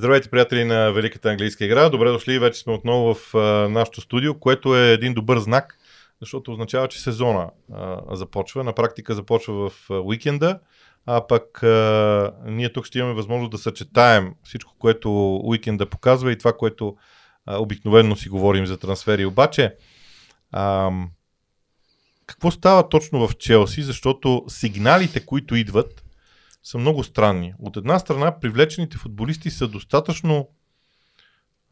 Здравейте, приятели на Великата английска игра. Добре дошли. Вече сме отново в а, нашото студио, което е един добър знак, защото означава, че сезона а, започва. На практика започва в а, уикенда, а пък а, ние тук ще имаме възможност да съчетаем всичко, което уикенда показва и това, което а, обикновено си говорим за трансфери. Обаче, а, какво става точно в Челси, защото сигналите, които идват, са много странни. От една страна, привлечените футболисти са достатъчно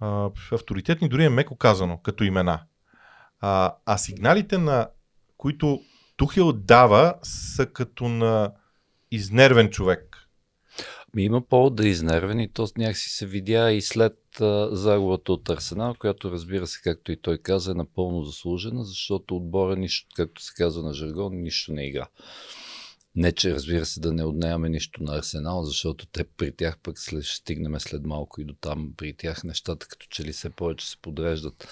а, авторитетни, дори е меко казано, като имена. А, а сигналите, на които Тухил дава, са като на изнервен човек. Ми има повод да е изнервен и то някакси се видя и след а, загубата от Арсенал, която разбира се, както и той каза, е напълно заслужена, защото отбора, нищо, както се казва на жаргон, нищо не игра. Не, че разбира се да не отнемаме нищо на Арсенал, защото те при тях пък след, ще стигнем след малко и до там. При тях нещата като че ли се повече се подреждат.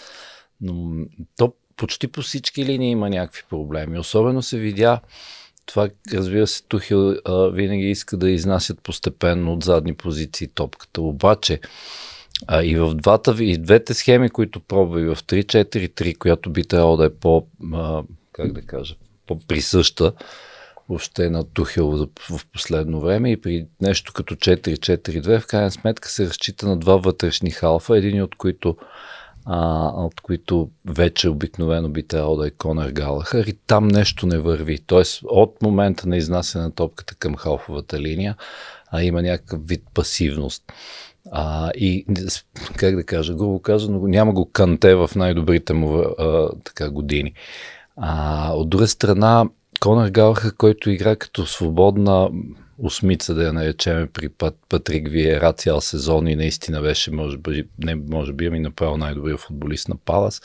Но то почти по всички линии има някакви проблеми. Особено се видя това, разбира се, Тухил а, винаги иска да изнасят постепенно от задни позиции топката. Обаче а, и в двата, и двете схеми, които пробва и в 3-4-3, която би трябвало да е по, а, как да кажа, по-присъща, въобще на Тухел в последно време и при нещо като 4-4-2 в крайна сметка се разчита на два вътрешни халфа, един от които а, от които вече обикновено би трябвало да е Конър Галахър и там нещо не върви. Тоест от момента на изнасяне на топката към халфовата линия а има някакъв вид пасивност. А, и как да кажа, грубо казано, няма го канте в най-добрите му а, така, години. А, от друга страна, Конър Галха, който игра като свободна осмица, да я наречеме при Пат, Патрик Виера цял сезон и наистина беше, може би, не може би, ами направо най-добрият футболист на Палас.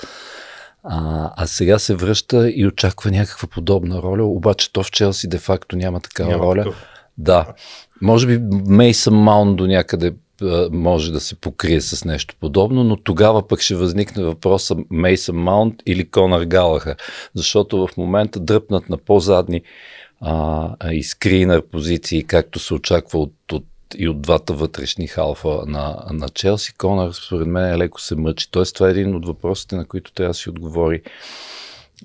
А, а сега се връща и очаква някаква подобна роля, обаче то в Челси де-факто няма такава няма роля. Такъв. Да. Може би Мейсън Маун до някъде може да се покрие с нещо подобно, но тогава пък ще възникне въпроса Мейсън Маунт или Конър Галаха, защото в момента дръпнат на по-задни а, и скринър позиции, както се очаква от, от и от двата вътрешни халфа на, на Челси. Конър, според мен, е леко се мъчи. Тоест, това е един от въпросите, на които трябва да си отговори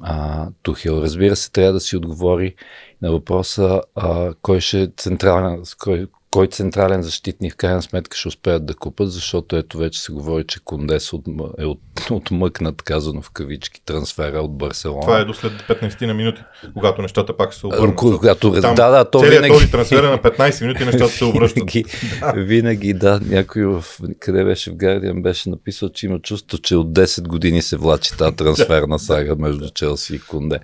а, Тухил. Разбира се, трябва да си отговори на въпроса а, кой ще е централен, кой, кой централен защитник в крайна сметка ще успеят да купат, защото ето вече се говори, че Кондес от, е от, отмъкнат, казано в кавички, трансфера от Барселона. Това е до след 15 на минути, когато нещата пак се обръщат. Когато, Там, да, да, то винаги... този трансфер е на 15 минути нещата се обръщат. винаги, да. винаги, да. Някой в, къде беше в Гардиан беше написал, че има чувство, че от 10 години се влачи тази трансферна сага между Челси и Конде.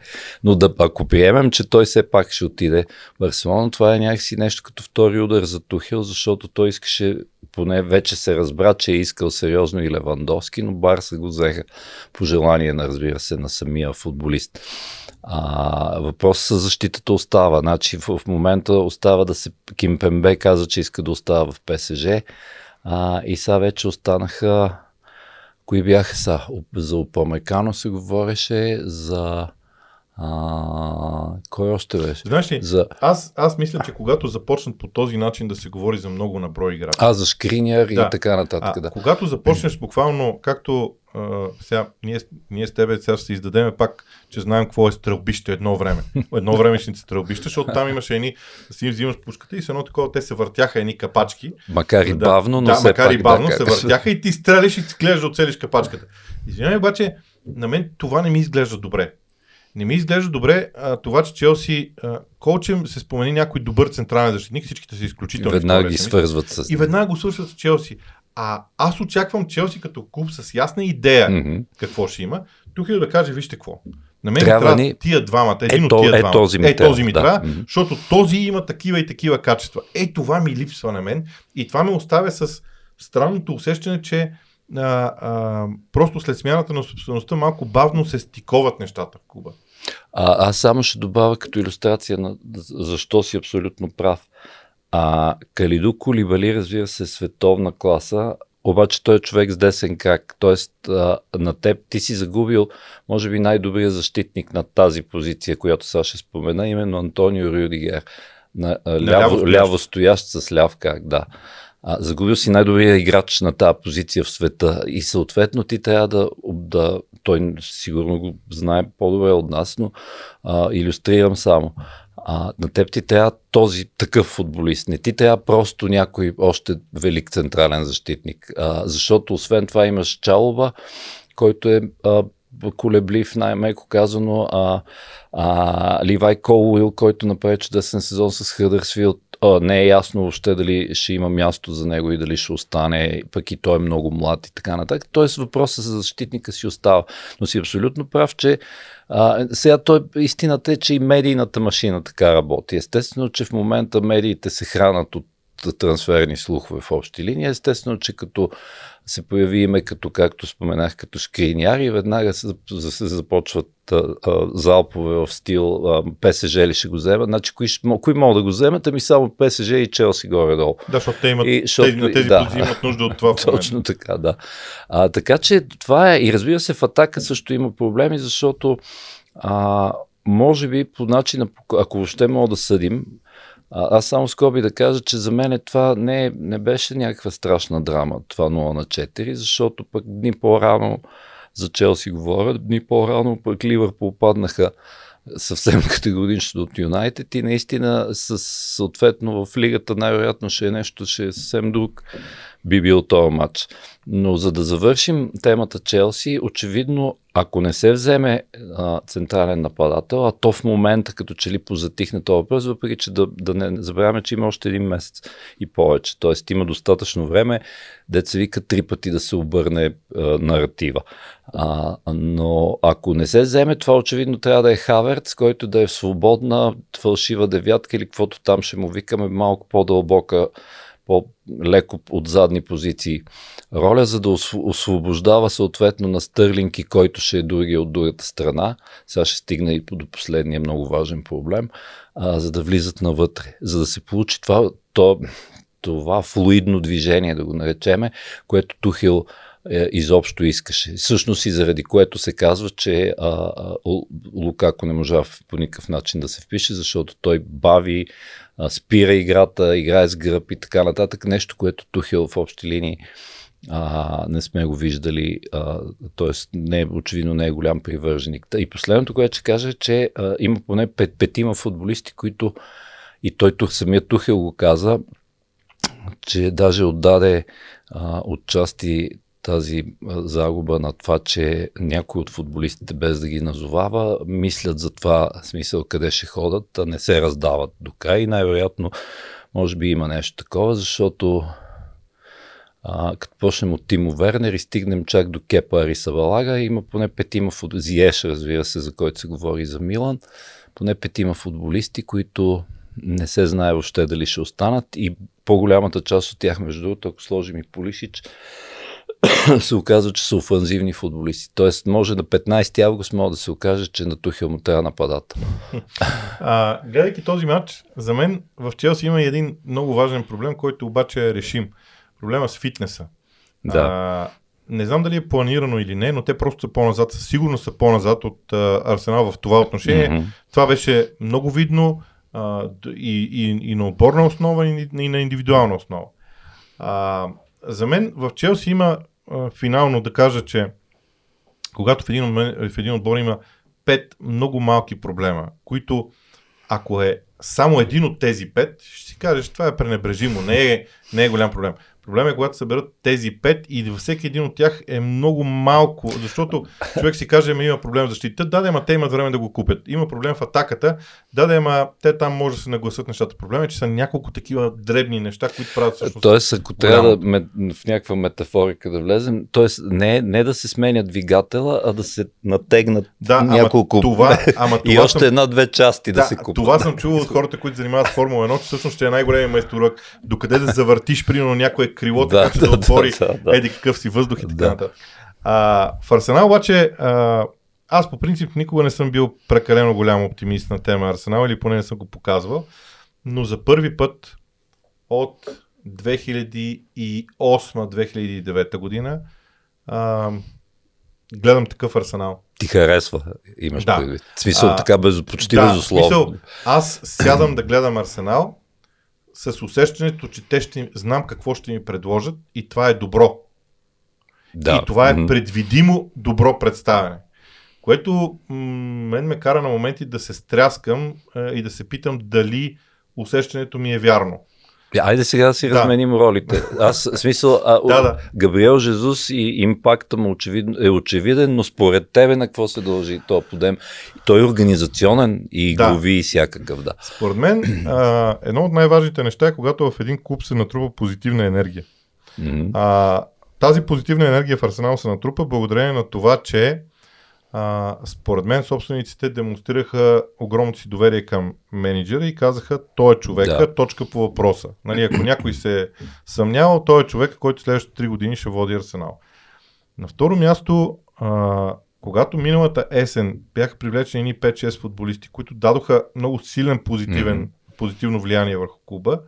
Но да, ако приемем, че той все пак ще отиде в Барселона, това е някакси нещо като втори удар за Тухил, защото той искаше, поне вече се разбра, че е искал сериозно и Левандовски, но Барса го взеха по желание на, разбира се, на самия футболист. А, въпросът с защитата остава. Значи в, в момента остава да се... Кимпембе каза, че иска да остава в ПСЖ. А, и сега вече останаха... Кои бяха са? За Опамекано се говореше, за а, кой още беше? Знаеш ли, за... аз, аз мисля, че когато започнат по този начин да се говори за много наброй играчи. А, за Шкриняр да. и така нататък. А, да. Когато започнеш буквално, както а, сега, ние, ние с тебе сега ще се издадеме пак, че знаем какво е стрелбище едно време. Едно време ще стрелбище, защото там имаше едни, да си взимаш пушката и с едно такова те се въртяха едни капачки. Макар и бавно, но да, все макар пак, и бавно да, се въртяха и ти стреляш и гледаш да оцелиш капачката. Извинявай, обаче, на мен това не ми изглежда добре. Не ми изглежда добре а, това, че Челси а, колчем се спомени някой добър централен защитник, всичките са изключителни. Веднага ги свързват с. И веднага го свързват с Челси. А аз очаквам Челси като клуб с ясна идея mm-hmm. какво ще има. Тук е да каже, вижте какво. На мен трябва, трябва ни... тия двамата, един е, от тия е, двамата. Този ми е, този ми да. трябва, mm-hmm. защото този има такива и такива качества. Е, това ми липсва на мен и това ме оставя с странното усещане, че а, а, просто след смяната на собствеността малко бавно се стиковат нещата в клуба. А, аз само ще добавя като иллюстрация на защо си абсолютно прав. А, Калиду Колибали, разбира се, е световна класа, обаче той е човек с десен крак. Тоест, а, на теб ти си загубил, може би, най-добрия защитник на тази позиция, която сега ще спомена, именно Антонио Рюдигер. На, а, ляво, ляво, стоящ с ляв крак, да. А, загубил си най-добрия играч на тази позиция в света и съответно ти трябва да, да той сигурно го знае по-добре от нас, но а, иллюстрирам само. А, на теб ти трябва този такъв футболист. Не ти трябва просто някой още велик централен защитник. А, защото освен това имаш Чалоба, който е а, колеблив, най-меко казано, а, а, Ливай Колуил, който направи чудесен сезон с Хъдърсфилд, а, не е ясно въобще дали ще има място за него и дали ще остане, пък и той е много млад и така нататък. Тоест въпросът за защитника си остава. Но си абсолютно прав, че а, сега той, истината е, че и медийната машина така работи. Естествено, че в момента медиите се хранат от трансферни слухове в общи линии. Естествено, че като се появи име като, както споменах, като шкриняр и веднага се, се започват а, а, залпове в стил а, ПСЖ ли ще го вземат. Значи, кои, кои могат да го вземат? Ами само ПСЖ и Челси горе-долу. Да, защото те имат, и, защото, тези, на тези да, имат нужда от това. Точно така, да. А, така че това е. И разбира се, в атака също има проблеми, защото а, може би по начина, ако въобще мога да съдим, а, аз само скоби да кажа, че за мен това не, не беше някаква страшна драма, това 0 на 4, защото пък дни по-рано за Челси говоря, дни по-рано пък Ливърпул паднаха съвсем категорично от Юнайтед и наистина с, съответно в лигата най-вероятно ще е нещо, ще е съвсем друг би бил този матч. Но за да завършим темата Челси, очевидно, ако не се вземе а, централен нападател, а то в момента като че ли позатихне този въпрос, въпреки че да, да не забравяме, че има още един месец и повече. Тоест има достатъчно време, деца вика три пъти да се обърне а, наратива. А, но ако не се вземе, това очевидно трябва да е Хаверц, който да е в свободна фалшива девятка или каквото там ще му викаме малко по-дълбока по-леко от задни позиции роля, за да освобождава съответно на Стърлинки, който ще е другия от другата страна. Сега ще стигна и до последния много важен проблем, а, за да влизат навътре, за да се получи това, то, това флуидно движение, да го наречеме, което Тухил е, изобщо искаше. Всъщност и заради което се казва, че а, Лукако не можа по никакъв начин да се впише, защото той бави, а, спира играта, играе с гръб и така нататък. Нещо, което Тухил в общи линии а, не сме го виждали, т.е. Не, очевидно не е голям привърженик. И последното, което ще кажа, е, че а, има поне пет, петима футболисти, които и той тук самият Тухел го каза, че даже отдаде а, отчасти тази загуба на това, че някои от футболистите, без да ги назовава, мислят за това смисъл къде ще ходят, а не се раздават до край. И най-вероятно, може би има нещо такова, защото а, като почнем от Тимо Вернер и стигнем чак до Кепа Арисавалага, има поне петима футболисти, Зиеш, разбира се, за който се говори за Милан, поне петима футболисти, които не се знае въобще дали ще останат и по-голямата част от тях, между другото, ако сложим и Полишич, се оказва, че са офанзивни футболисти. Тоест, може на 15 август мога да се окаже, че на Тухел му трябва нападател. А, гледайки този матч, за мен в Челси има един много важен проблем, който обаче е решим. Проблема с фитнеса. Да. А, не знам дали е планирано или не, но те просто са по-назад, със сигурност са по-назад от а, Арсенал в това отношение. Mm-hmm. Това беше много видно а, и, и, и на отборна основа, и, и на индивидуална основа. А, за мен в Челси има финално да кажа, че когато в един, в един отбор има пет много малки проблема, които ако е само един от тези пет, ще си кажеш, това е пренебрежимо, не е, не е голям проблем. Проблемът е когато съберат тези пет и във всеки един от тях е много малко, защото човек си каже, има проблем в защита, да, да, ама те имат време да го купят. Има проблем в атаката, да, да, ама те там може да се нагласат нещата. Проблемът е, че са няколко такива дребни неща, които правят всъщност. Тоест, ако трябва да в някаква метафорика да влезем, т.е. Не, не да се сменя двигателя, а да се натегнат да, няколко. Ама това, ама това и още съм... една-две части да, да, се купят. Това съм чувал от хората, които занимават Формула 1, че всъщност ще е най-големия майсторък. Докъде да завъртиш, примерно, някое крило, да, така че да, да отвори да, да. еди какъв си въздух и така да. нататък. А, в Арсенал обаче а, аз по принцип никога не съм бил прекалено голям оптимист на тема Арсенал или поне не съм го показвал, но за първи път от 2008-2009 година а, гледам такъв Арсенал. Ти харесва, имаш да. предвид. Смисъл а, така без, почти да, безусловно. Смисъл, аз сядам да гледам Арсенал с усещането, че те ще знам какво ще ми предложат и това е добро. Да. И това е предвидимо добро представяне. Което м- мен ме кара на моменти да се стряскам е, и да се питам дали усещането ми е вярно. Е, Айде сега да си Да. разменим ролите. Аз, в смисъл, а, Да, да. Габриел Жезус и импакта му очевидно, е очевиден, но според тебе на какво се дължи този подем? Той е организационен и Да. игрови и всякакъв, да. Според мен, а, едно от най-важните неща е когато в един клуб се натрупа позитивна енергия. Мгм. А, тази позитивна енергия в Арсенал се натрупа благодарение на това, че а, според мен собствениците демонстрираха огромното си доверие към менеджера и казаха, той е човека, Да. точка по въпроса. Нали, ако някой се е съмнявал, той е човека, който следващите 3 години ще води Арсенал. На второ място, а, когато миналата есен бяха привлечени едни 5-6 футболисти, които дадоха много силен позитивен, Мгм. позитивно влияние върху клуба,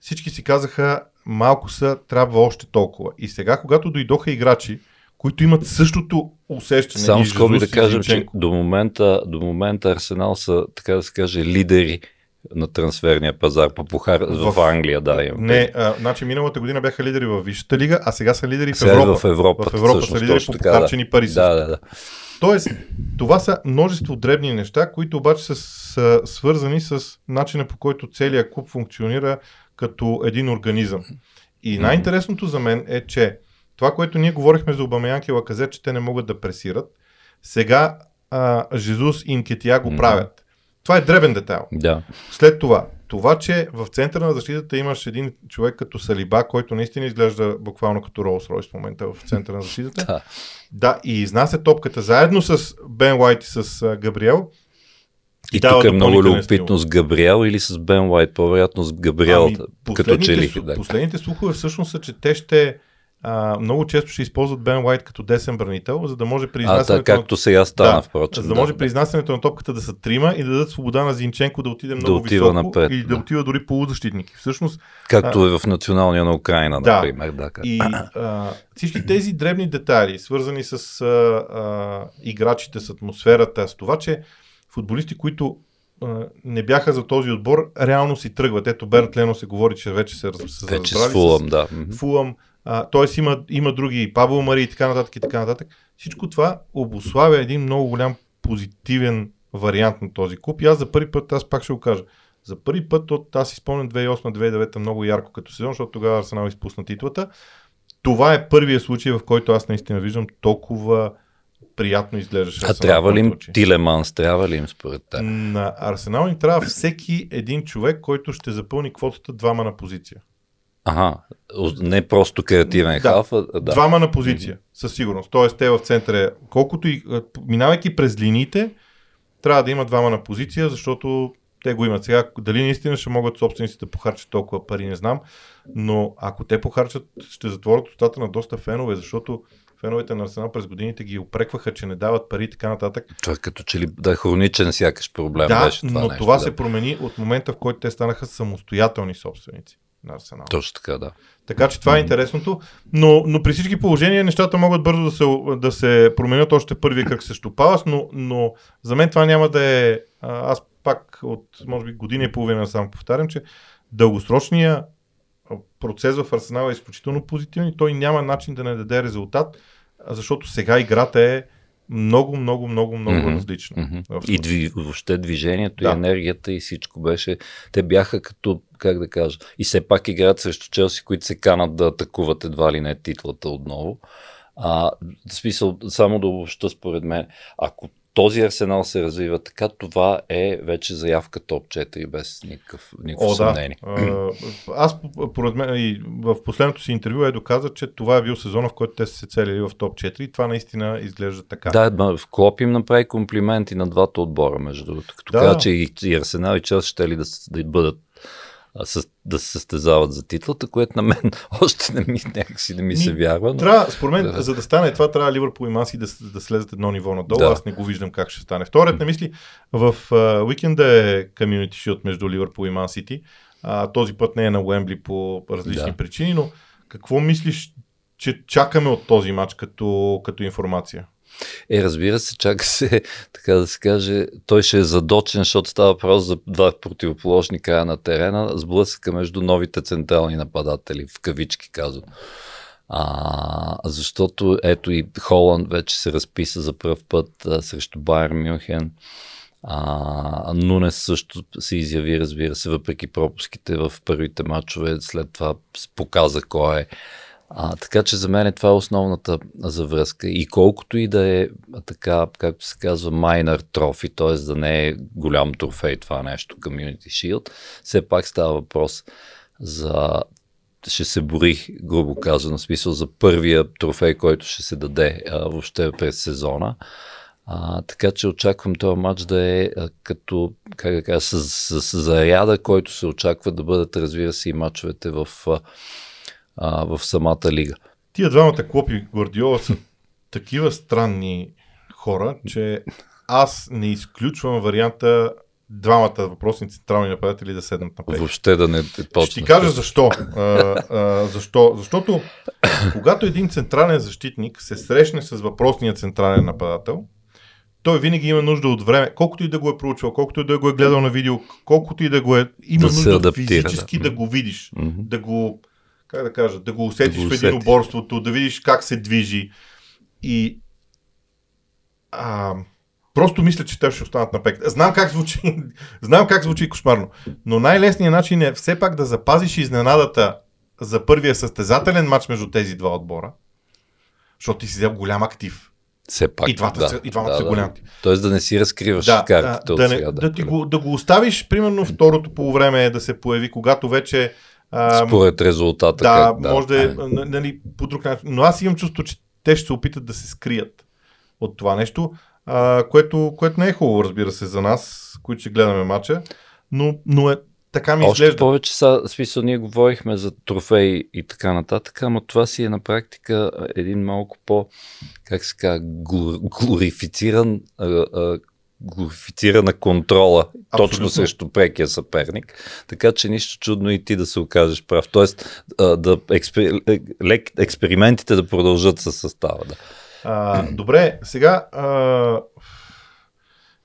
всички си казаха, малко са, трябва още толкова. И сега, когато дойдоха играчи, които имат същото усещане. Само скоби да и кажем, че до момента, до момента Арсенал са, така да се каже, лидери на трансферния пазар по похар... в, В- Англия, да. Имам Не, а, значи миналата година бяха лидери в Висшата лига, а сега са лидери в Сега е Европа. в Европа. В Европа всъщност, са лидери по похарчени пари. Да, също. да, да. Тоест, това са множество дребни неща, които обаче са, са свързани с начина по който целият клуб функционира като един организъм. И най-интересното за мен е, че това, което ние говорихме за Обамеянк и Лаказет, че те не могат да пресират, сега а, Жезус и Инкетия го правят. Това е дребен детайл. да. След това, това, че в центъра на защитата имаш един човек като Салиба, който наистина изглежда буквално като Ролс Ройс в момента в центъра на защитата. Да. Да, и изнася топката заедно с Бен Уайт и с а, Габриел. И дава тук е много любопитно с Габриел или с Бен Уайт. По-вероятно с Габриел, Ами, като че ли. су- Да. последните слухове всъщност са, че те ще а, много често ще използват Бен Уайт като десен бранител, за да може при А, изнасянето така, на както сега стана, Да, впрочем. за да може при изнасянето на топката да са трима и да дадат свобода на Зинченко да отиде много отива високо напред, и да, да. отива дори полузащитник. Всъщност Както е в националния на Украина, Да. например. Да, как- И а, всички тези дребни детайли, свързани с а, а, играчите, с атмосферата, с това, че футболисти, които а, не бяха за този отбор, реално си тръгват. Ето Бернт Лено се говори, че вече се, Вече разбрали с Фулъм, да. Фулъм, т.е. Има, има други, Павел Мари и така нататък и така нататък. Всичко това обославя един много голям позитивен вариант на този клуб. И аз за първи път, аз пак ще го кажа, за първи път от, аз си спомням 2008-2009 много ярко като сезон, защото тогава Арсенал изпусна титлата. Това е първият случай, в който аз наистина виждам толкова приятно изглеждаше. А трябва ли им. Тилеманс? Трябва ли им според теб? На Арсенал ни трябва всеки един човек, който ще запълни квотата двама на позиция. Ага, не просто креативен Да. халф, а да. Двама на позиция, със сигурност. Тоест, те в центъра, колкото и минавайки през линиите, трябва да има двама на позиция, защото те го имат. Сега, дали наистина ще могат собствениците да похарчат толкова пари, не знам, но ако те похарчат, ще затворят устата на доста фенове, защото феновете на Арсенал през годините ги опрекваха, че не дават пари и така нататък. Това като че ли да е хроничен сякаш проблем да, беше това но нещо. това да. се промени от момента, в който те станаха самостоятелни собственици на Арсенал. Точно така, да. Така че това е интересното. Но, но при всички положения нещата могат бързо да се, да се променят още първия кръг срещу Палас, но, но за мен това няма да е... Аз пак от, може би, година и половина само повтарям, че дългосрочния процес в Арсенал е изключително позитивен и той няма начин да не даде резултат, защото сега играта е много, много, много, много Мгм. различна. В И дви, въобще движението, Да. и енергията, и всичко беше. Те бяха като, как да кажа, и все пак играят срещу Челси, които се канат да атакуват едва ли не титлата отново. А, в смисъл, само да обобща според мен, ако този арсенал се развива така, това е вече заявка топ 4 без никакъв, никакво О, да. съмнение. А, Аз, поред мен, и в последното си интервю е доказа, че това е бил сезона, в който те са се целили в топ 4 и това наистина изглежда така. Да, в Клоп им направи комплименти на двата отбора, между другото. Като Да. каза, че и, и Арсенал и Челси ще ли да, да бъдат да се състезават за титлата, което на мен още не ми, някакси не ми се вярва. Но... Трябва, според мен, Да. за да стане това, трябва Ливърпул и Манси да, да слезат едно ниво надолу. Да. Аз не го виждам как ще стане. Вторият на мисли, в а, уикенда е Community Shield между Ливърпул и Ман Сити. А, този път не е на Уембли по различни Да. причини, но какво мислиш, че чакаме от този матч като, като информация? Е, разбира се, чака се, така да се каже, той ще е задочен, защото става въпрос за два противоположни края на терена, сблъсъка между новите централни нападатели, в кавички казвам. А, защото ето и Холанд вече се разписа за първ път а, срещу Байер Мюнхен. А, Нунес също се изяви, разбира се, въпреки пропуските в първите матчове, след това показа кой е. А, така че за мен е това е основната завръзка. И колкото и да е така, както се казва, майнер трофи, т.е. да не е голям трофей това нещо, Community Shield, все пак става въпрос за ще се бори, грубо казано, смисъл за първия трофей, който ще се даде а, въобще през сезона. А, така че очаквам този матч да е а, като, как да кажа, с, с, с заряда, който се очаква да бъдат, разбира се, и матчовете в, а, в самата лига. Тия двамата клопи Гвардиола са такива странни хора, че аз не изключвам варианта двамата въпросни централни нападатели да седнат на пейк. Въобще да не почнат. Ще ти кажа защо. А, а, защо. Защото когато един централен защитник се срещне с въпросния централен нападател, той винаги има нужда от време, колкото и да го е проучвал, колкото и да го е гледал на видео, колкото и да го е, има да нужда адаптира, физически да. да го видиш, mm-hmm. да го, как да кажа, да го усетиш да го в единоборството, да видиш как се движи. И а, Просто мисля, че те ще останат на пек. Знам как звучи, знам как звучи кошмарно, но най-лесният начин е все пак да запазиш изненадата за първия състезателен матч между тези два отбора, защото ти си взел голям актив. Все пак. И двата, да, и двамата да, са да. голям. Тоест да не си разкриваш да, картите да, да, сега. Да, да, ти го, да го оставиш, примерно второто по време да се появи, когато вече... А, Според резултата. Да, как, да, може да е нали, по друг начин. Но аз имам чувство, че те ще се опитат да се скрият от това нещо а, което, което не е хубаво, разбира се, за нас, които ще гледаме матча, но, но е така ми Още изглежда. повече, са, смисъл, ние говорихме за трофей и така нататък, ама това си е на практика един малко по, как се казва, глорифициран а, а, глорифицирана контрола Абсолютно. точно срещу прекия съперник. Така че нищо чудно и ти да се окажеш прав. Тоест да експер... експериментите да продължат със състава. Да. А, добре, сега а,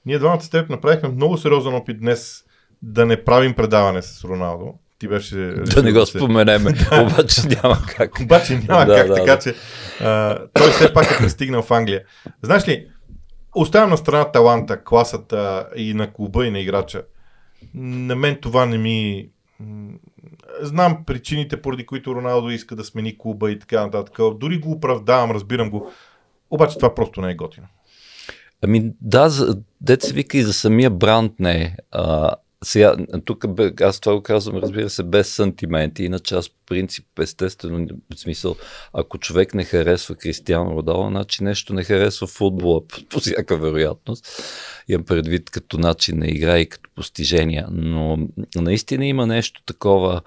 ние двамата с теб направихме много сериозен опит днес да не правим предаване с Роналдо. Ти беше... Да не го споменеме, обаче няма как. обаче няма да, как, да, така да. че а, той все пак е пристигнал в Англия. Знаеш ли, оставям на страна таланта, класата и на клуба и на играча. На мен това не ми... Знам причините, поради които Роналдо иска да смени клуба и така нататък. Дори го оправдавам, разбирам го. Обаче това просто не е готино. Ами да, деца вика и за самия бранд не е. Сега, тук аз това го казвам, разбира се, без сантименти, иначе аз по принцип, естествено, в смисъл, ако човек не харесва Кристиано Родало, значи нещо не харесва футбола, по всяка вероятност. Имам предвид като начин на игра и като постижения, но наистина има нещо такова,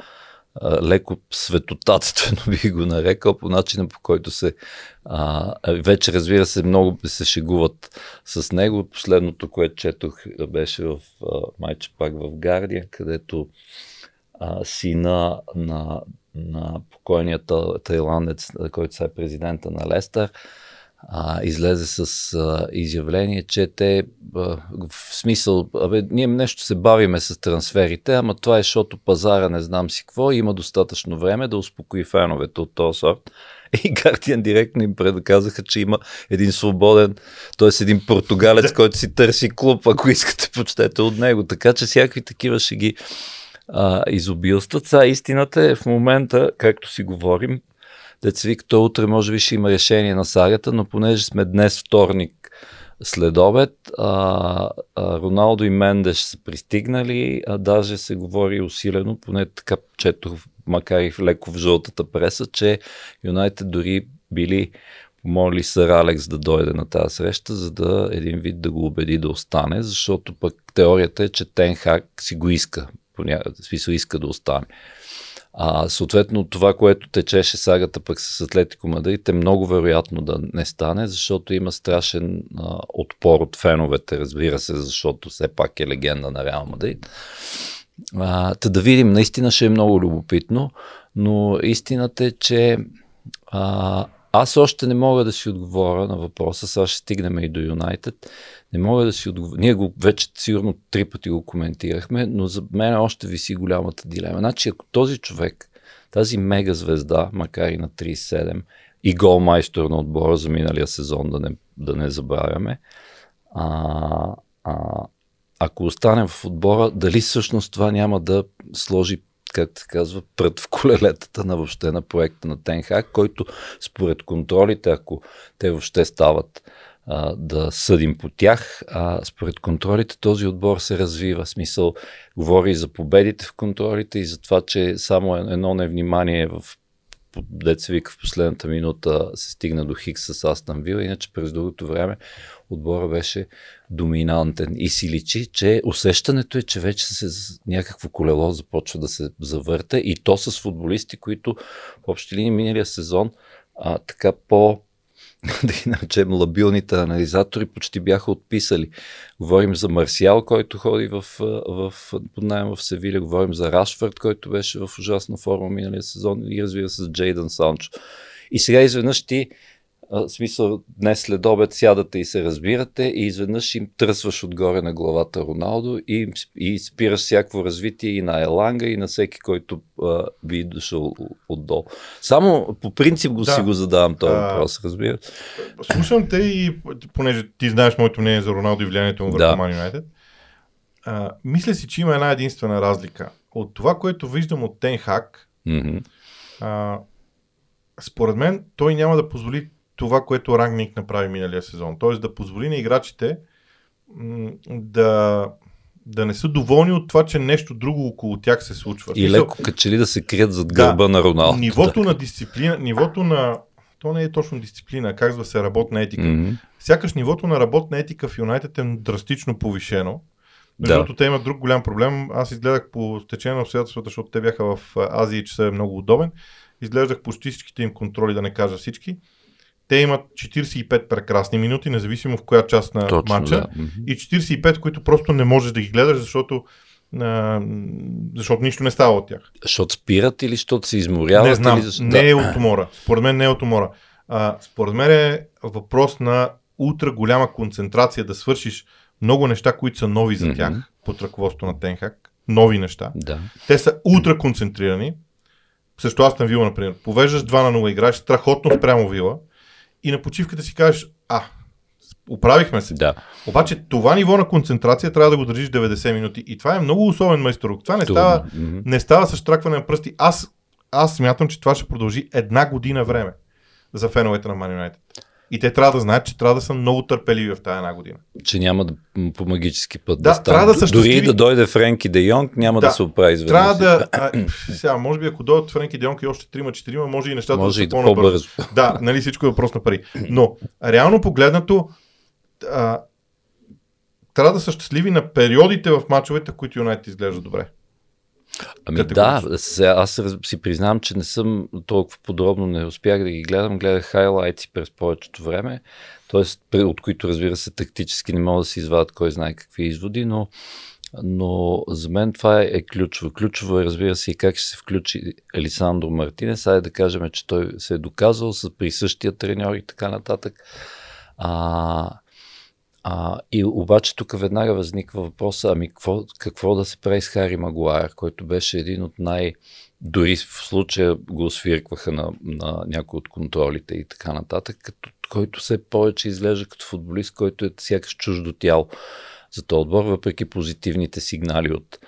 леко светотатствено би го нарекал, по начина по който се а, вече разбира се много се шегуват с него. Последното, което четох беше в майче пак в Гардия, където а, сина на, на покойния тайландец, който сега е президента на Лестър, а, излезе с а, изявление, че те а, в смисъл, абе, ние нещо се бавиме с трансферите, ама това е, защото пазара не знам си какво, има достатъчно време да успокои феновете от този сорт. И Guardian директно им предказаха, че има един свободен, т.е. един португалец, който си търси клуб, ако искате, почтете от него. Така че всякакви такива ще ги а, изобилстват. Сега истината е в момента, както си говорим, Деца вика, то утре може би ще има решение на сагата, но понеже сме днес вторник след обед, а, а, Роналдо и Мендеш са пристигнали, а даже се говори усилено, поне така четох, макар и в леко в жълтата преса, че Юнайтед дори били помолили сър Алекс да дойде на тази среща, за да един вид да го убеди да остане, защото пък теорията е, че Тенхак си го иска, по смисъл иска да остане. А, съответно, това, което течеше сагата пък с Атлетико Мадрид е много вероятно да не стане, защото има страшен а, отпор от феновете, разбира се, защото все пак е легенда на Реал Мадрид. А, та да видим, наистина ще е много любопитно, но истината е, че а, аз още не мога да си отговоря на въпроса, сега ще стигнем и до Юнайтед. Не мога да си отговоря. Ние го вече сигурно три пъти го коментирахме, но за мен още виси голямата дилема. Значи, ако този човек, тази мега звезда, макар и на 37, и голмайстор на отбора за миналия сезон, да не, да не забравяме, а, а, ако остане в отбора, дали всъщност това няма да сложи както казва, прът в колелетата на въобще на проекта на Тенхак, който според контролите, ако те въобще стават а, да съдим по тях, а според контролите този отбор се развива. Смисъл, говори и за победите в контролите и за това, че само едно невнимание в деца вика в последната минута се стигна до Хикс с Астан Вил, иначе през другото време отбора беше доминантен и си личи, че усещането е, че вече се някакво колело започва да се завърта и то с футболисти, които в общи линии миналия сезон а, така по да ги наречем лабилните анализатори, почти бяха отписали. Говорим за Марсиал, който ходи в, в, под найем в Севиля, говорим за Рашфорд, който беше в ужасна форма миналия сезон и разбира се с Джейдън Санчо. И сега изведнъж ти смисъл, днес след обед сядате и се разбирате и изведнъж им тръсваш отгоре на главата Роналдо и, и спираш всяко развитие и на Еланга и на всеки, който а, би дошъл отдолу. Само по принцип го да. си го задавам този а, въпрос, разбира. Слушам те и понеже ти знаеш моето мнение за Роналдо и влиянието му върху United, а, мисля си, че има една единствена разлика. От това, което виждам от Тенхак, mm-hmm. а, според мен той няма да позволи това, което Рангник направи миналия сезон. Т.е. да позволи на играчите м- да, да не са доволни от това, че нещо друго около тях се случва. И леко качели да се крият зад гърба да, на Роналдо. Нивото на дисциплина, нивото на то не е точно дисциплина, казва се работна етика. Mm-hmm. Сякаш нивото на работна етика в Юнайтед е драстично повишено. Защото да. те имат друг голям проблем. Аз изгледах по стечение на обстоятелствата, защото те бяха в Азия, че е много удобен. Изглеждах почти всичките им контроли, да не кажа всички те имат 45 прекрасни минути, независимо в коя част на Точно, матча. Да. И 45, които просто не можеш да ги гледаш, защото а, защото нищо не става от тях. Защото спират или защото се изморяват? Не знам, или защо... не е от умора. Според мен не е от умора. А, според мен е въпрос на ултра голяма концентрация да свършиш много неща, които са нови за mm-hmm. тях под ръководството на Тенхак. Нови неща. Да. Те са ултра концентрирани. Също аз на Вила, например. Повеждаш 2 на 0, играеш страхотно спрямо Вила и на почивката си кажеш, а, оправихме се. Да. Обаче това ниво на концентрация трябва да го държиш 90 минути. И това е много особен майсторук. Това не става, mm-hmm. не става с штракване на пръсти. Аз, аз смятам, че това ще продължи една година време за феновете на Man United. И те трябва да знаят, че трябва да са много търпеливи в тази една година. Че няма да по магически път да, да стане. Да Дори да дойде Френки Де Йонг, няма да, да се оправи изведнъж. Трябва да... А, сега, може би ако дойдат Френки Де Йонг и още 3-4, може и нещата може да са по-набързо. по-бързо. Да, нали всичко е въпрос на пари. Но, реално погледнато, а, трябва да са щастливи на периодите в мачовете, които Юнайтед изглежда добре. Ами да, сега, аз си признавам, че не съм толкова подробно, не успях да ги гледам. Гледах хайлайти през повечето време, т.е. от които разбира се тактически не могат да се извадят кой знае какви изводи, но, но за мен това е, е ключово. Ключово е разбира се и как ще се включи Елисандро Мартинес. Айде да кажем, че той се е доказал с присъщия треньор и така нататък. А, а, и обаче тук веднага възниква въпроса, ами какво, какво да се прави с Хари Магуайр, който беше един от най- дори в случая го свиркваха на, на някои от контролите и така нататък, като, който все повече изглежда като футболист, който е сякаш чуждо тяло за този отбор, въпреки позитивните сигнали от,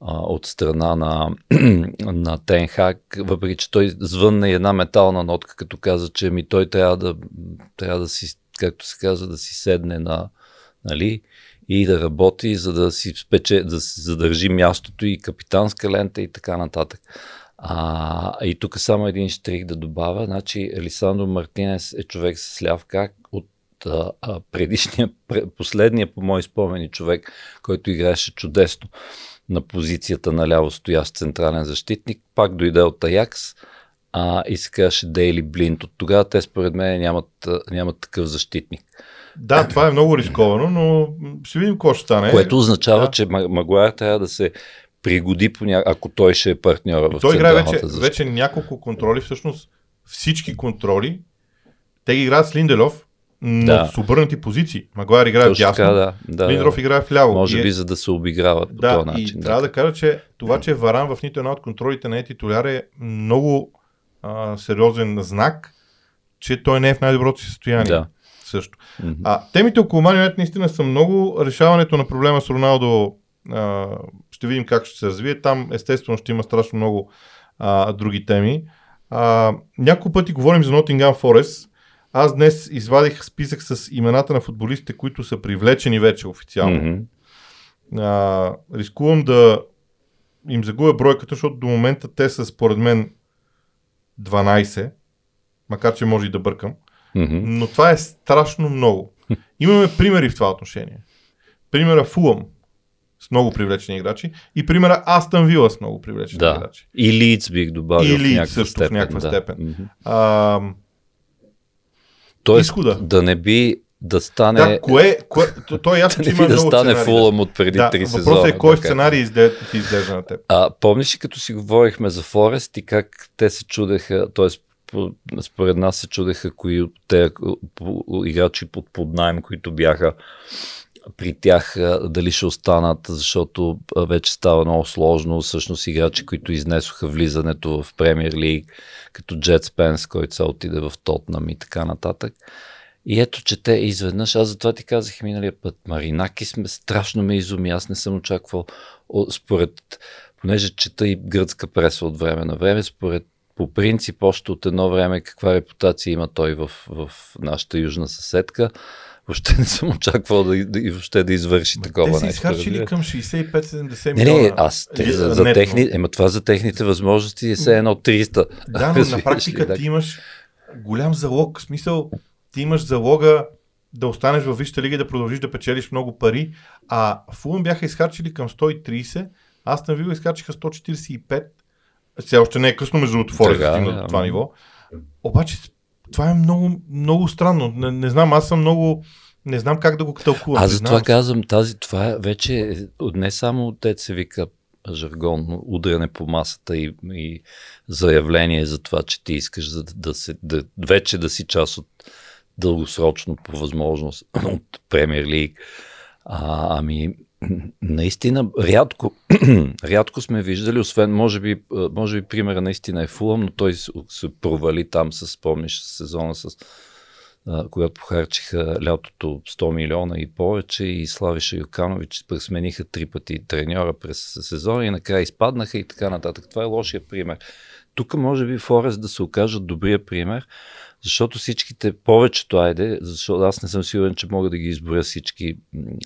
от страна на, на Тенхак, въпреки че той звънна една метална нотка, като каза, че ми той трябва да, трябва да си, както се казва, да си седне на, нали, и да работи, за да си спече, да си задържи мястото и капитанска лента и така нататък. А, и тук само един штрих да добавя. Значи Елисандро Мартинес е човек с ляв как от а, предишния, последния по мои спомени човек, който играеше чудесно на позицията на ляво стоящ централен защитник, пак дойде от Аякс а, и се казваше Дейли Блинт. От тогава те според мен нямат, нямат такъв защитник. Да, това е много рисковано, но ще видим какво ще стане. Което означава, да. че Магуайр трябва да се пригоди, по ня... ако той ще е партньора в Той играе вече, вече няколко контроли, всъщност всички контроли те ги играят с Линделов, но Да. с обърнати позиции. Магуайр играе Точно дясно, така, да. да, Линделов да. играе вляво. Може е- би за да се обиграват по да, този начин. и трябва да кажа, че това, че Варан в нито една от контролите не е титуляр е много а, сериозен знак, че той не е в най-доброто си състояние. Да. Също. Мгм. А темите около United наистина са много. Решаването на проблема с Роналдо а, ще видим как ще се развие. Там естествено ще има страшно много а, други теми. А, няколко пъти говорим за Nottingham Forest. Аз днес извадих списък с имената на футболистите, които са привлечени вече официално. Мгм. А, рискувам да им загубя бройката, защото до момента те са според мен 12, макар че може и да бъркам. Но това е страшно много. Имаме примери в това отношение. Примера Фулъм с много привлечени играчи и примера Астън Вила с много привлечени Да. играчи. И Лиц бих добавил И в Лийдс някаква също в степен. някаква да. степен. А, Тоест, Изхода. да не би да стане, да, кое, кое, то, е ясно, да че има да стане сценарии. фулъм от преди Да, три сезона. въпросът е кой да, как- сценарий изде, ти изглежда на теб. А, помниш ли като си говорихме за Форест и как те се чудеха, т.е. според нас се чудеха кои от те играчи под поднайм, които бяха при тях дали ще останат, защото вече става много сложно. Всъщност играчи, които изнесоха влизането в Премьер Лиг, като Джет Спенс, който се отиде в Тотнам и така нататък. И ето, че те изведнъж, аз затова ти казах миналия път, Маринаки сме, страшно ме изуми, аз не съм очаквал, според, понеже чета и гръцка преса от време на време, според по принцип, още от едно време, каква репутация има той в, в нашата южна съседка, въобще не съм очаквал да, да, и въобще да извърши такова Те са нещо. изхарчили към 65-70 Не, милиона. не, аз те, за, за техни, ема това за техните възможности е все едно 300. Да, но на практика да. ти имаш голям залог. В смисъл, ти имаш залога да останеш във Висшата лига и да продължиш да печелиш много пари, а Фулъм бяха изхарчили към 130, аз на Вила изхарчиха 145. Сега още не е късно, между другото, Форест да стигна до това ниво. Обаче, това е много, много странно. Не, не знам, аз съм много... Не знам как да го тълкувам. Аз за това знам. казвам, тази, това е вече не само те се вика жаргонно удряне по масата и, и заявление за това, че ти искаш да, да, се, да вече да си част от дългосрочно по възможност от Премьер Лиг. А, ами, наистина, рядко, рядко сме виждали, освен, може би, може би примера наистина е Фулъм, но той се, провали там, с, спомниш, сезона с когато похарчиха лятото 100 милиона и повече и Славиша Юканович смениха три пъти треньора през сезона и накрая изпаднаха и така нататък. Това е лошия пример. Тук може би Форест да се окажат добрия пример, защото всичките, повечето айде, защото аз не съм сигурен, че мога да ги изборя всички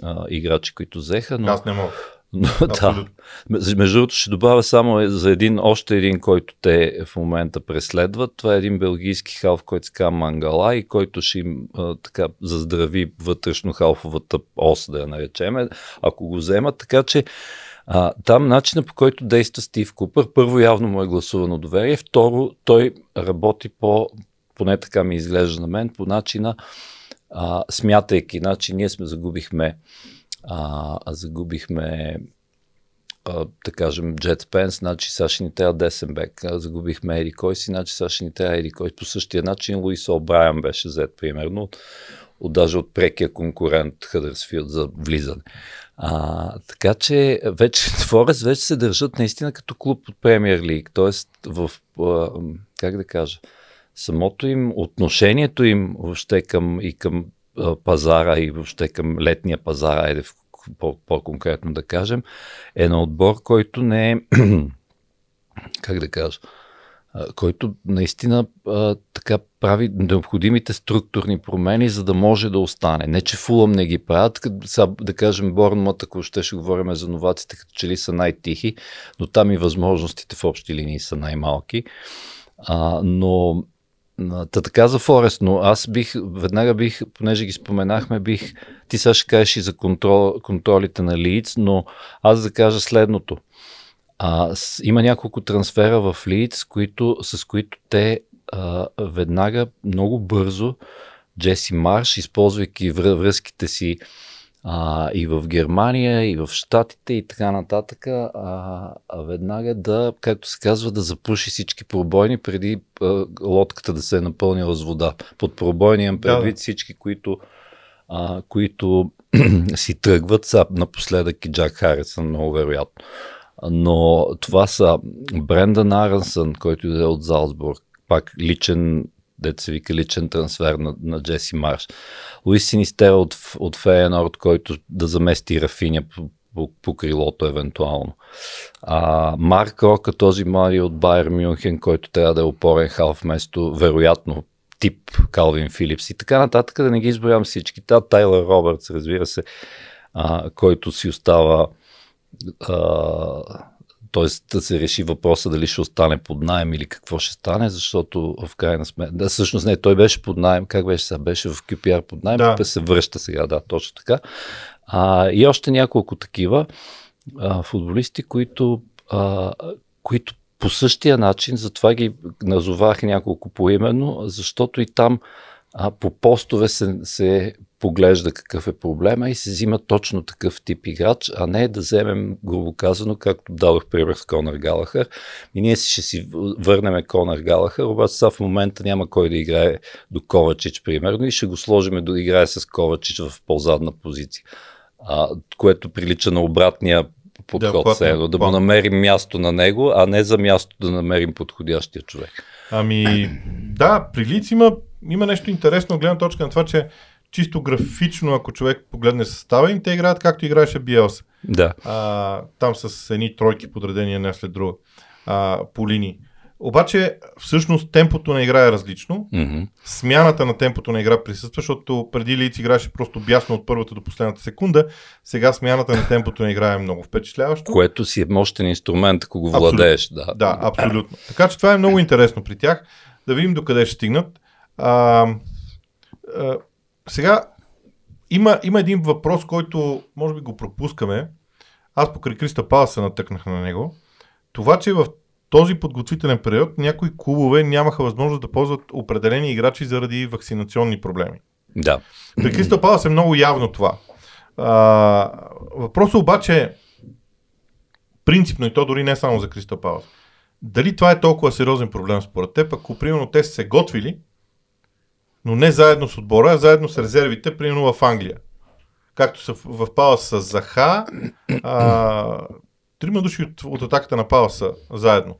а, играчи, които взеха, но, Аз не мога. но да, Абсолютно. Между между другото ще добавя само е за един, още един, който те в момента преследват. Това е един белгийски халф, който се казва Мангала и който ще им а, така заздрави вътрешно халфовата ос, да я наречеме, ако го вземат. Така че а, там начина по който действа Стив Купър, първо явно му е гласувано доверие, второ той работи по, поне така ми изглежда на мен, по начина а, смятайки, значи ние сме загубихме а, загубихме а, да кажем, Джет Спенс, значи сега ще ни трябва десен бек. А, загубихме Еди кой значи сега ще ни трябва Еди кой. По същия начин Луис О'Брайан беше взет, примерно, от, от даже от прекия конкурент Хъдърсфилд за влизане. А, така че вече Форест вече се държат наистина като клуб от Премьер Лиг, т.е. в, как да кажа, самото им, отношението им въобще към, и към пазара и въобще към летния пазар, айде по-конкретно да кажем, е на отбор, който не е, как да кажа, който наистина така прави необходимите структурни промени, за да може да остане. Не, че Фулъм не ги правят, сега, да кажем Борнмът, ако ще, ще говорим за новаците, като че ли са най-тихи, но там и възможностите в общи линии са най-малки. А, но Та така за Форест, но аз бих, веднага бих, понеже ги споменахме, бих, ти сега ще кажеш и за контрол, контролите на Лиц, но аз да кажа следното. А, има няколко трансфера в Лиц, които, с които те а, веднага, много бързо, Джеси Марш, използвайки връ- връзките си а, и в Германия, и в Штатите, и така нататък, а, а веднага да, както се казва, да запуши всички пробойни преди а, лодката да се е напълнила с вода. Под пробойни имам предвид да. всички, които, а, които си тръгват, са напоследък и Джак Харисън, много вероятно. Но това са Брендан Арансън, който е от Залцбург, пак личен деца вика личен трансфер на, на Джеси Марш. Луис Синистера от, от Фейенорд, който да замести Рафиня по, по, по крилото евентуално. А, Марк Рока, този млади от Байер Мюнхен, който трябва да е опорен халф вместо, вероятно, тип Калвин Филипс и така нататък, да не ги изброявам всички. Та Тайлър Робъртс, разбира се, а, който си остава а, т.е. да се реши въпроса дали ще остане под найем или какво ще стане, защото в крайна сметка, да, всъщност не, той беше под найем, как беше сега, беше в QPR под найем, да. се връща сега, да, точно така. А, и още няколко такива а, футболисти, които, а, които по същия начин, затова ги назовах няколко поименно, защото и там а, по постове се, се поглежда какъв е проблема и се взима точно такъв тип играч, а не да вземем, грубо казано, както дадох пример с Конър Галахър. И ние ще си върнем Конър Галахър, обаче сега в момента няма кой да играе до Ковачич, примерно, и ще го сложим да играе с Ковачич в по-задна позиция. А, което прилича на обратния подход, да, едно, да му намерим място на него, а не за място да намерим подходящия човек. Ами, да, при Лиц има, има нещо интересно от гледна точка на това, че чисто графично, ако човек погледне състава им, те играят както играеше Биелс. Да. А, там с едни тройки подредения не след друга а, по линии. Обаче, всъщност, темпото на игра е различно. Mm-hmm. Смяната на темпото на игра присъства, защото преди Лиц играше просто бясно от първата до последната секунда. Сега смяната на темпото на игра е много впечатляващо. Което си е мощен инструмент, ако го владееш. Да. да, абсолютно. Така че това е много интересно при тях. Да видим докъде ще стигнат. А, а, сега, има, има един въпрос, който може би го пропускаме. Аз покрай Криста Пала се натъкнах на него. Това, че в този подготвителен период някои клубове нямаха възможност да ползват определени играчи заради вакцинационни проблеми. Да. При Кристал Палас е много явно това. А, въпросът обаче принципно и то дори не само за Кристал Палас. Дали това е толкова сериозен проблем според теб, ако примерно те са се готвили, но не заедно с отбора, а заедно с резервите, примерно в Англия. Както са в Палас с Заха, а, трима души от, от атаката на Паласа заедно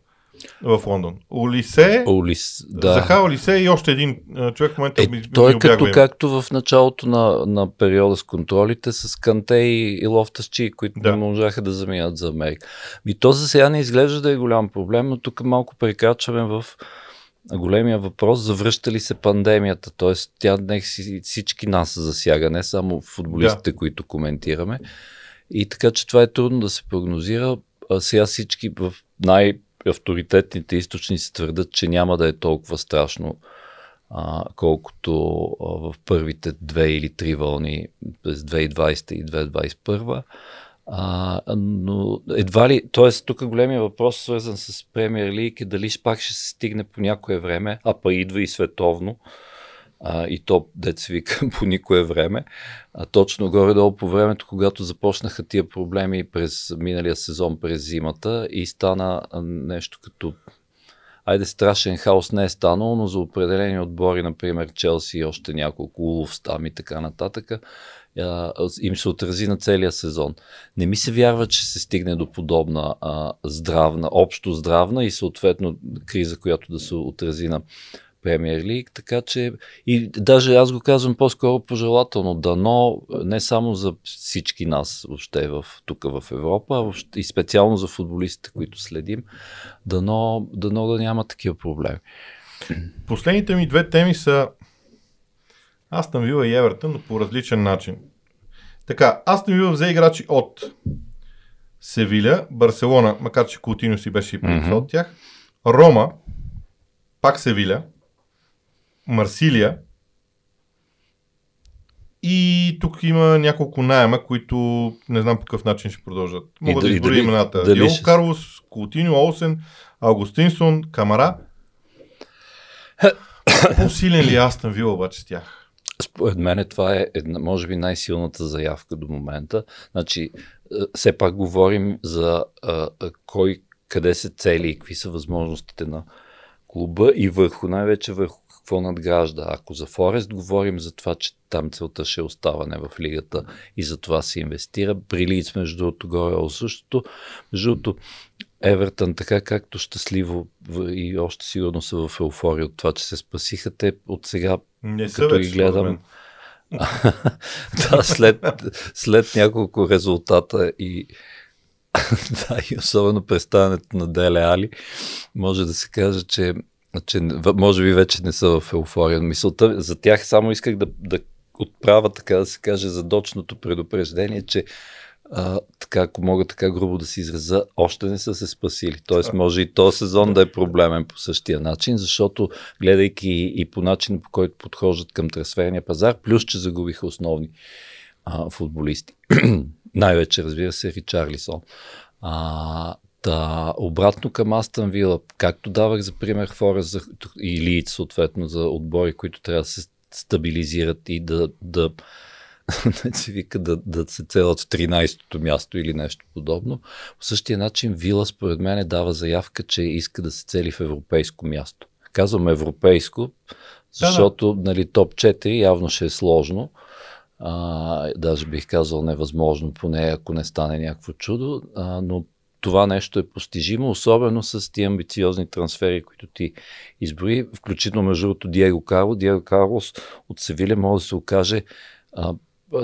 в Лондон. Олисе, Олис, да. Заха Олисе и още един човек в момента е, ми, Той е като, както в началото на, на периода с контролите с Канте и, и Лофтасчи, които да. не можаха да заминат за Америка. И то за сега не изглежда да е голям проблем, но тук малко прекрачваме в големия въпрос, завръща ли се пандемията, т.е. тя не всички нас засяга, не само футболистите, да. които коментираме. И така, че това е трудно да се прогнозира. А сега всички в най-авторитетните източници твърдат, че няма да е толкова страшно, а, колкото а, в първите две или три вълни през 2020 и 2021. А, но едва ли, т.е. тук големия въпрос, свързан с Премьер Лиг, е дали пак ще се стигне по някое време, а па идва и световно, а, и то деца вика по никое време. А точно горе-долу по времето, когато започнаха тия проблеми през миналия сезон, през зимата и стана нещо като Айде, страшен хаос не е станал, но за определени отбори, например Челси и още няколко Улов там и така нататък, им се отрази на целия сезон. Не ми се вярва, че се стигне до подобна а, здравна, общо здравна и съответно криза, която да се отрази на Премьер Лиг, така че и даже аз го казвам по-скоро пожелателно, дано не само за всички нас въобще в, тук в Европа, а въобще, и специално за футболистите, които следим, дано, дано да няма такива проблеми. Последните ми две теми са Астън Вила и Евертън, но по различен начин. Така, Астън Вила взе играчи от Севиля, Барселона, макар че Култино си беше и mm-hmm. от тях, Рома, пак Севиля, Марсилия и тук има няколко найема, които не знам по какъв начин ще продължат. Мога да изборя имената. Дио Карлос, Култино, Олсен, Августинсон, Камара. По-силен ли е Астън Вила обаче с тях? Според мен това е една, може би най-силната заявка до момента. Значи, все пак говорим за а, а, кой къде се цели и какви са възможностите на клуба и върху, най-вече върху какво надгражда. Ако за Форест говорим за това, че там целта ще е оставане в лигата и за това се инвестира. При Лиц, между другото, горе същото. Между другото, Евертън, така както щастливо и още сигурно са в еуфория от това, че се спасиха, те от сега, Не като ги гледам, да, след, след няколко резултата и да, и особено представянето на Деле Али, може да се каже, че, че може би вече не са в еуфория. Мисълта за тях само исках да, да отправя, така да се каже, задочното предупреждение, че а, така, ако мога така грубо да се израза, още не са се спасили. Тоест, може и този сезон да е проблемен по същия начин, защото гледайки и по начина по който подхождат към трансферния пазар, плюс, че загубиха основни а, футболисти. Най-вече, разбира се, Ричарлисон. А, да, обратно към Астън Вила, както давах за пример Форест за, и Лийд, съответно, за отбори, които трябва да се стабилизират и да, да се вика да, да се целят в 13-то място или нещо подобно. По същия начин Вила според мен дава заявка, че иска да се цели в европейско място. Казвам европейско, защото да, да. Нали, топ 4 явно ще е сложно. А, даже бих казал невъзможно, поне ако не стане някакво чудо, а, но това нещо е постижимо, особено с тия амбициозни трансфери, които ти изброи, включително между другото Диего Карло. Диего Карлос от Севиля може да се окаже а,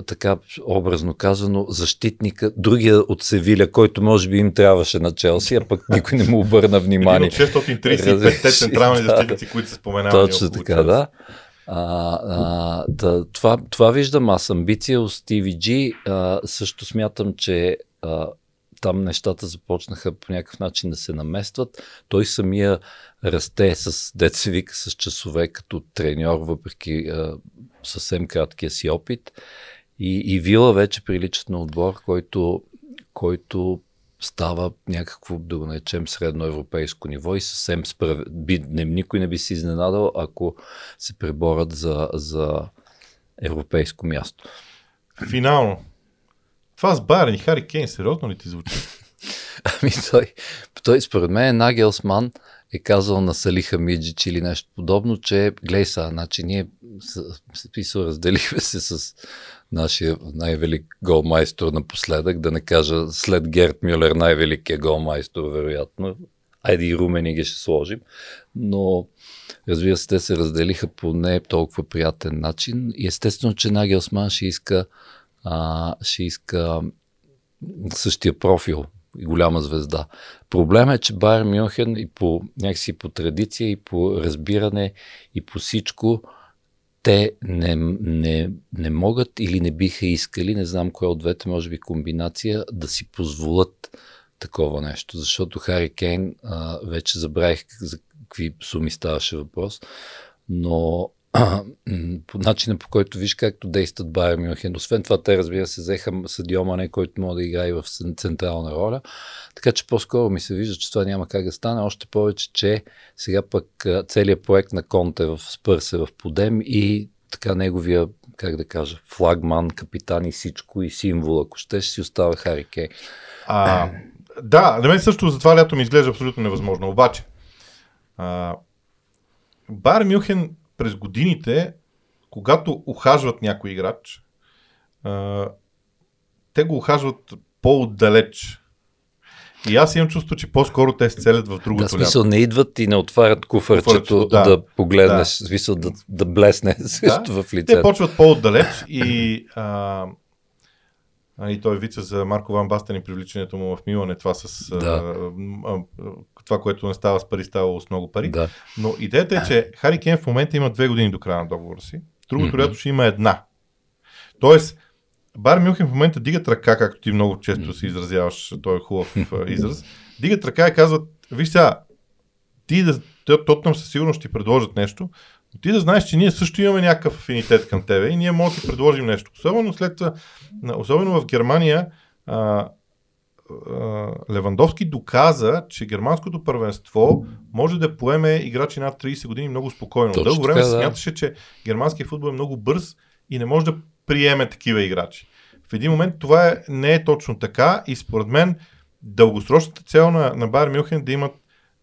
така образно казано, защитника, другия от Севиля, който може би им трябваше на Челси, а пък никой не му обърна внимание. Един от 635 централни защитници, които се споменават. Точно така, да. А, а, да, това, това виждам аз. Амбиция от Стиви Джи. А, също смятам, че а, там нещата започнаха по някакъв начин да се наместват. Той самия расте с деца вика с часове като треньор, въпреки а, съвсем краткия си опит. И, и Вила вече приличат на отбор, който, който става някакво, да го наречем, средно европейско ниво и съвсем справ... би, не, никой не би се изненадал, ако се преборят за, за европейско място. Финално. Това с Байерн и Хари Кейн, сериозно ли ти звучи? ами той, той според мен Нагелсман е казал на Салиха Миджич или нещо подобно, че гледай са, значи ние се разделихме се с нашия най-велик голмайстор напоследък, да не кажа след Герт Мюлер най-великият голмайстор, вероятно. Айде и Румени ги ще сложим. Но разбира се, те се разделиха по не толкова приятен начин. И естествено, че Нагелсман ще иска, а, ще иска същия профил и голяма звезда. Проблемът е, че Байер Мюнхен и по някакси по традиция и по разбиране и по всичко те не, не, не могат или не биха искали, не знам кое от двете, може би комбинация, да си позволят такова нещо. Защото Хари Кейн, а, вече забравих за какви суми ставаше въпрос, но по начина по който виж както действат Байер Мюнхен. Освен това, те разбира се взеха Садио Мане, който може да играе в централна роля. Така че по-скоро ми се вижда, че това няма как да стане. Още повече, че сега пък целият проект на Конте в Спърс е в подем и така неговия, как да кажа, флагман, капитан и всичко и символ, ако ще, ще си остава Хари Кей. А, да, на мен също за това лято ми изглежда абсолютно невъзможно. Обаче, а, Бар Мюхен през годините, когато ухажват някой играч, а, те го ухажват по-отдалеч. И аз имам чувство, че по-скоро те се целят в другото. Да, смисъл не идват и не отварят куфърчето да, да погледнеш, да. смисъл да, да блесне да, в лицето. Те почват по-отдалеч и а, и той вица за Марко Ван Бастен и привличането му в Милане, това с да. а, а, това, което не става с пари, става с много пари. Да. Но идеята е, че Хари Кен в момента има две години до края на договора си. Другото mm-hmm. лято ще има една. Тоест, Бар Мюхен в момента дигат ръка, както ти много често си изразяваш, той е хубав израз. Дигат ръка и казват, виж сега, ти да, Тотнам със сигурност ще ти предложат нещо, но ти да знаеш, че ние също имаме някакъв афинитет към тебе и ние можем да ти предложим нещо. Особено след особено в Германия, а, Левандовски доказа, че германското първенство може да поеме играчи над 30 години много спокойно. Точно Дълго време така, се да. смяташе, че германският футбол е много бърз и не може да приеме такива играчи. В един момент това е, не е точно така и според мен дългосрочната цел на, на Байер Мюнхен е да имат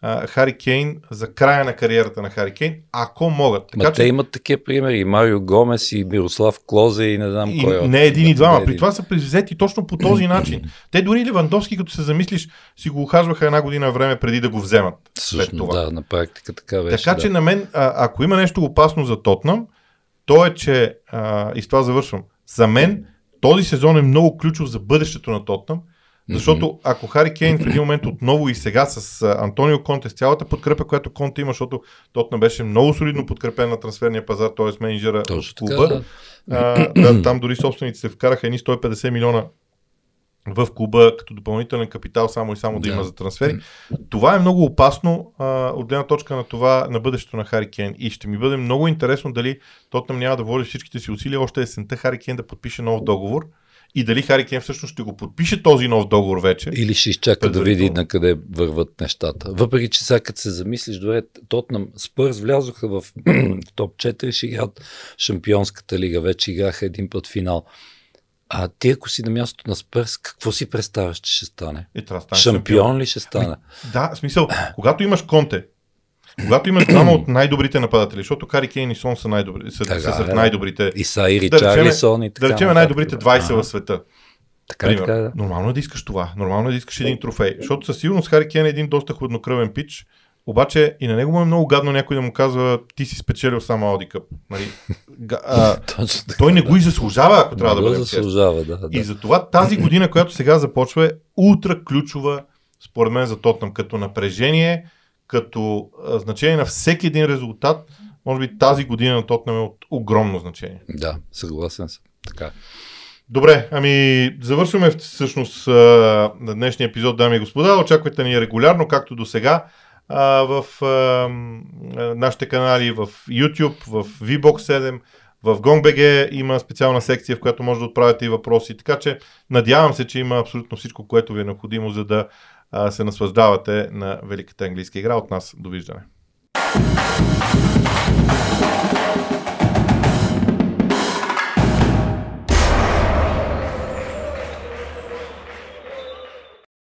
а, Хари Кейн за края на кариерата на Хари Кейн, ако могат. Ма Така, те имат такива примери. И Марио Гомес, и Мирослав Клозе, и не знам И кой. не един и двама. При това са превзети точно по този начин. Те дори Левандовски, като се замислиш, си го ухажваха една година време преди да го вземат. След Всъщност, това. да, на практика така беше. така да. че на мен, а, ако има нещо опасно за Тотнам, то е, че, а, и с това завършвам, за мен този сезон е много ключов за бъдещето на Тотнам, защото ако Хари Кейн в един момент отново и сега с Антонио Конте, с цялата подкрепа, която Конте има, защото Тотнам беше много солидно подкрепен на трансферния пазар, т.е. менеджера Точно така, клуба, да. а, да, там дори собствениците се вкараха едни 150 милиона в клуба като допълнителен капитал само и само да, Да. има за трансфери. Това е много опасно а, от гледна точка на това на бъдещето на Хари Кен. И ще ми бъде много интересно дали Тотнам няма да вложи всичките си усилия още есента Хари Кен да подпише нов договор и дали Хари Кен всъщност ще го подпише този нов договор вече. Или ще изчака да види на къде върват нещата. Въпреки, че сега като се замислиш, добре, Тотнам Спърс влязоха в топ 4, ще играят Шампионската лига, вече играха един път финал. А ти ако си на мястото на Спърс, какво си представяш, че ще стане? Трябва да стане Шампион ли ще стане? Да, в смисъл, когато имаш Конте, когато имаш двама от най-добрите нападатели, защото Хари Кейн и Сон са, най-добри, са, Така са сред най-добрите. И са и Да Ричарлисон и така. Да речем най-добрите 20 Ага. в света. Така, Пример. така, да. Нормално е да искаш това. Нормално е да искаш един трофей. Защото със сигурност Хари Кен е един доста хладнокръвен пич. Обаче и на него му е много гадно някой да му казва ти си спечелил само Audi Cup. Нали? А, той не го и заслужава, ако трябва да честни. заслужава, да. да. И затова тази година, която сега започва е ултра ключова според мен за Тотнам. Като напрежение, като значение на всеки един резултат, може би тази година на Тотнам е от огромно значение. Да, съгласен съм. Така. Добре, ами завършваме всъщност на днешния епизод, дами и господа. Очаквайте ни регулярно, както до сега, в а, нашите канали в YouTube, в VBOX 7, в GongBG има специална секция, в която може да отправяте и въпроси. Така че надявам се, че има абсолютно всичко, което ви е необходимо, за да а, се наслаждавате на великата английска игра. От нас довиждане. thank you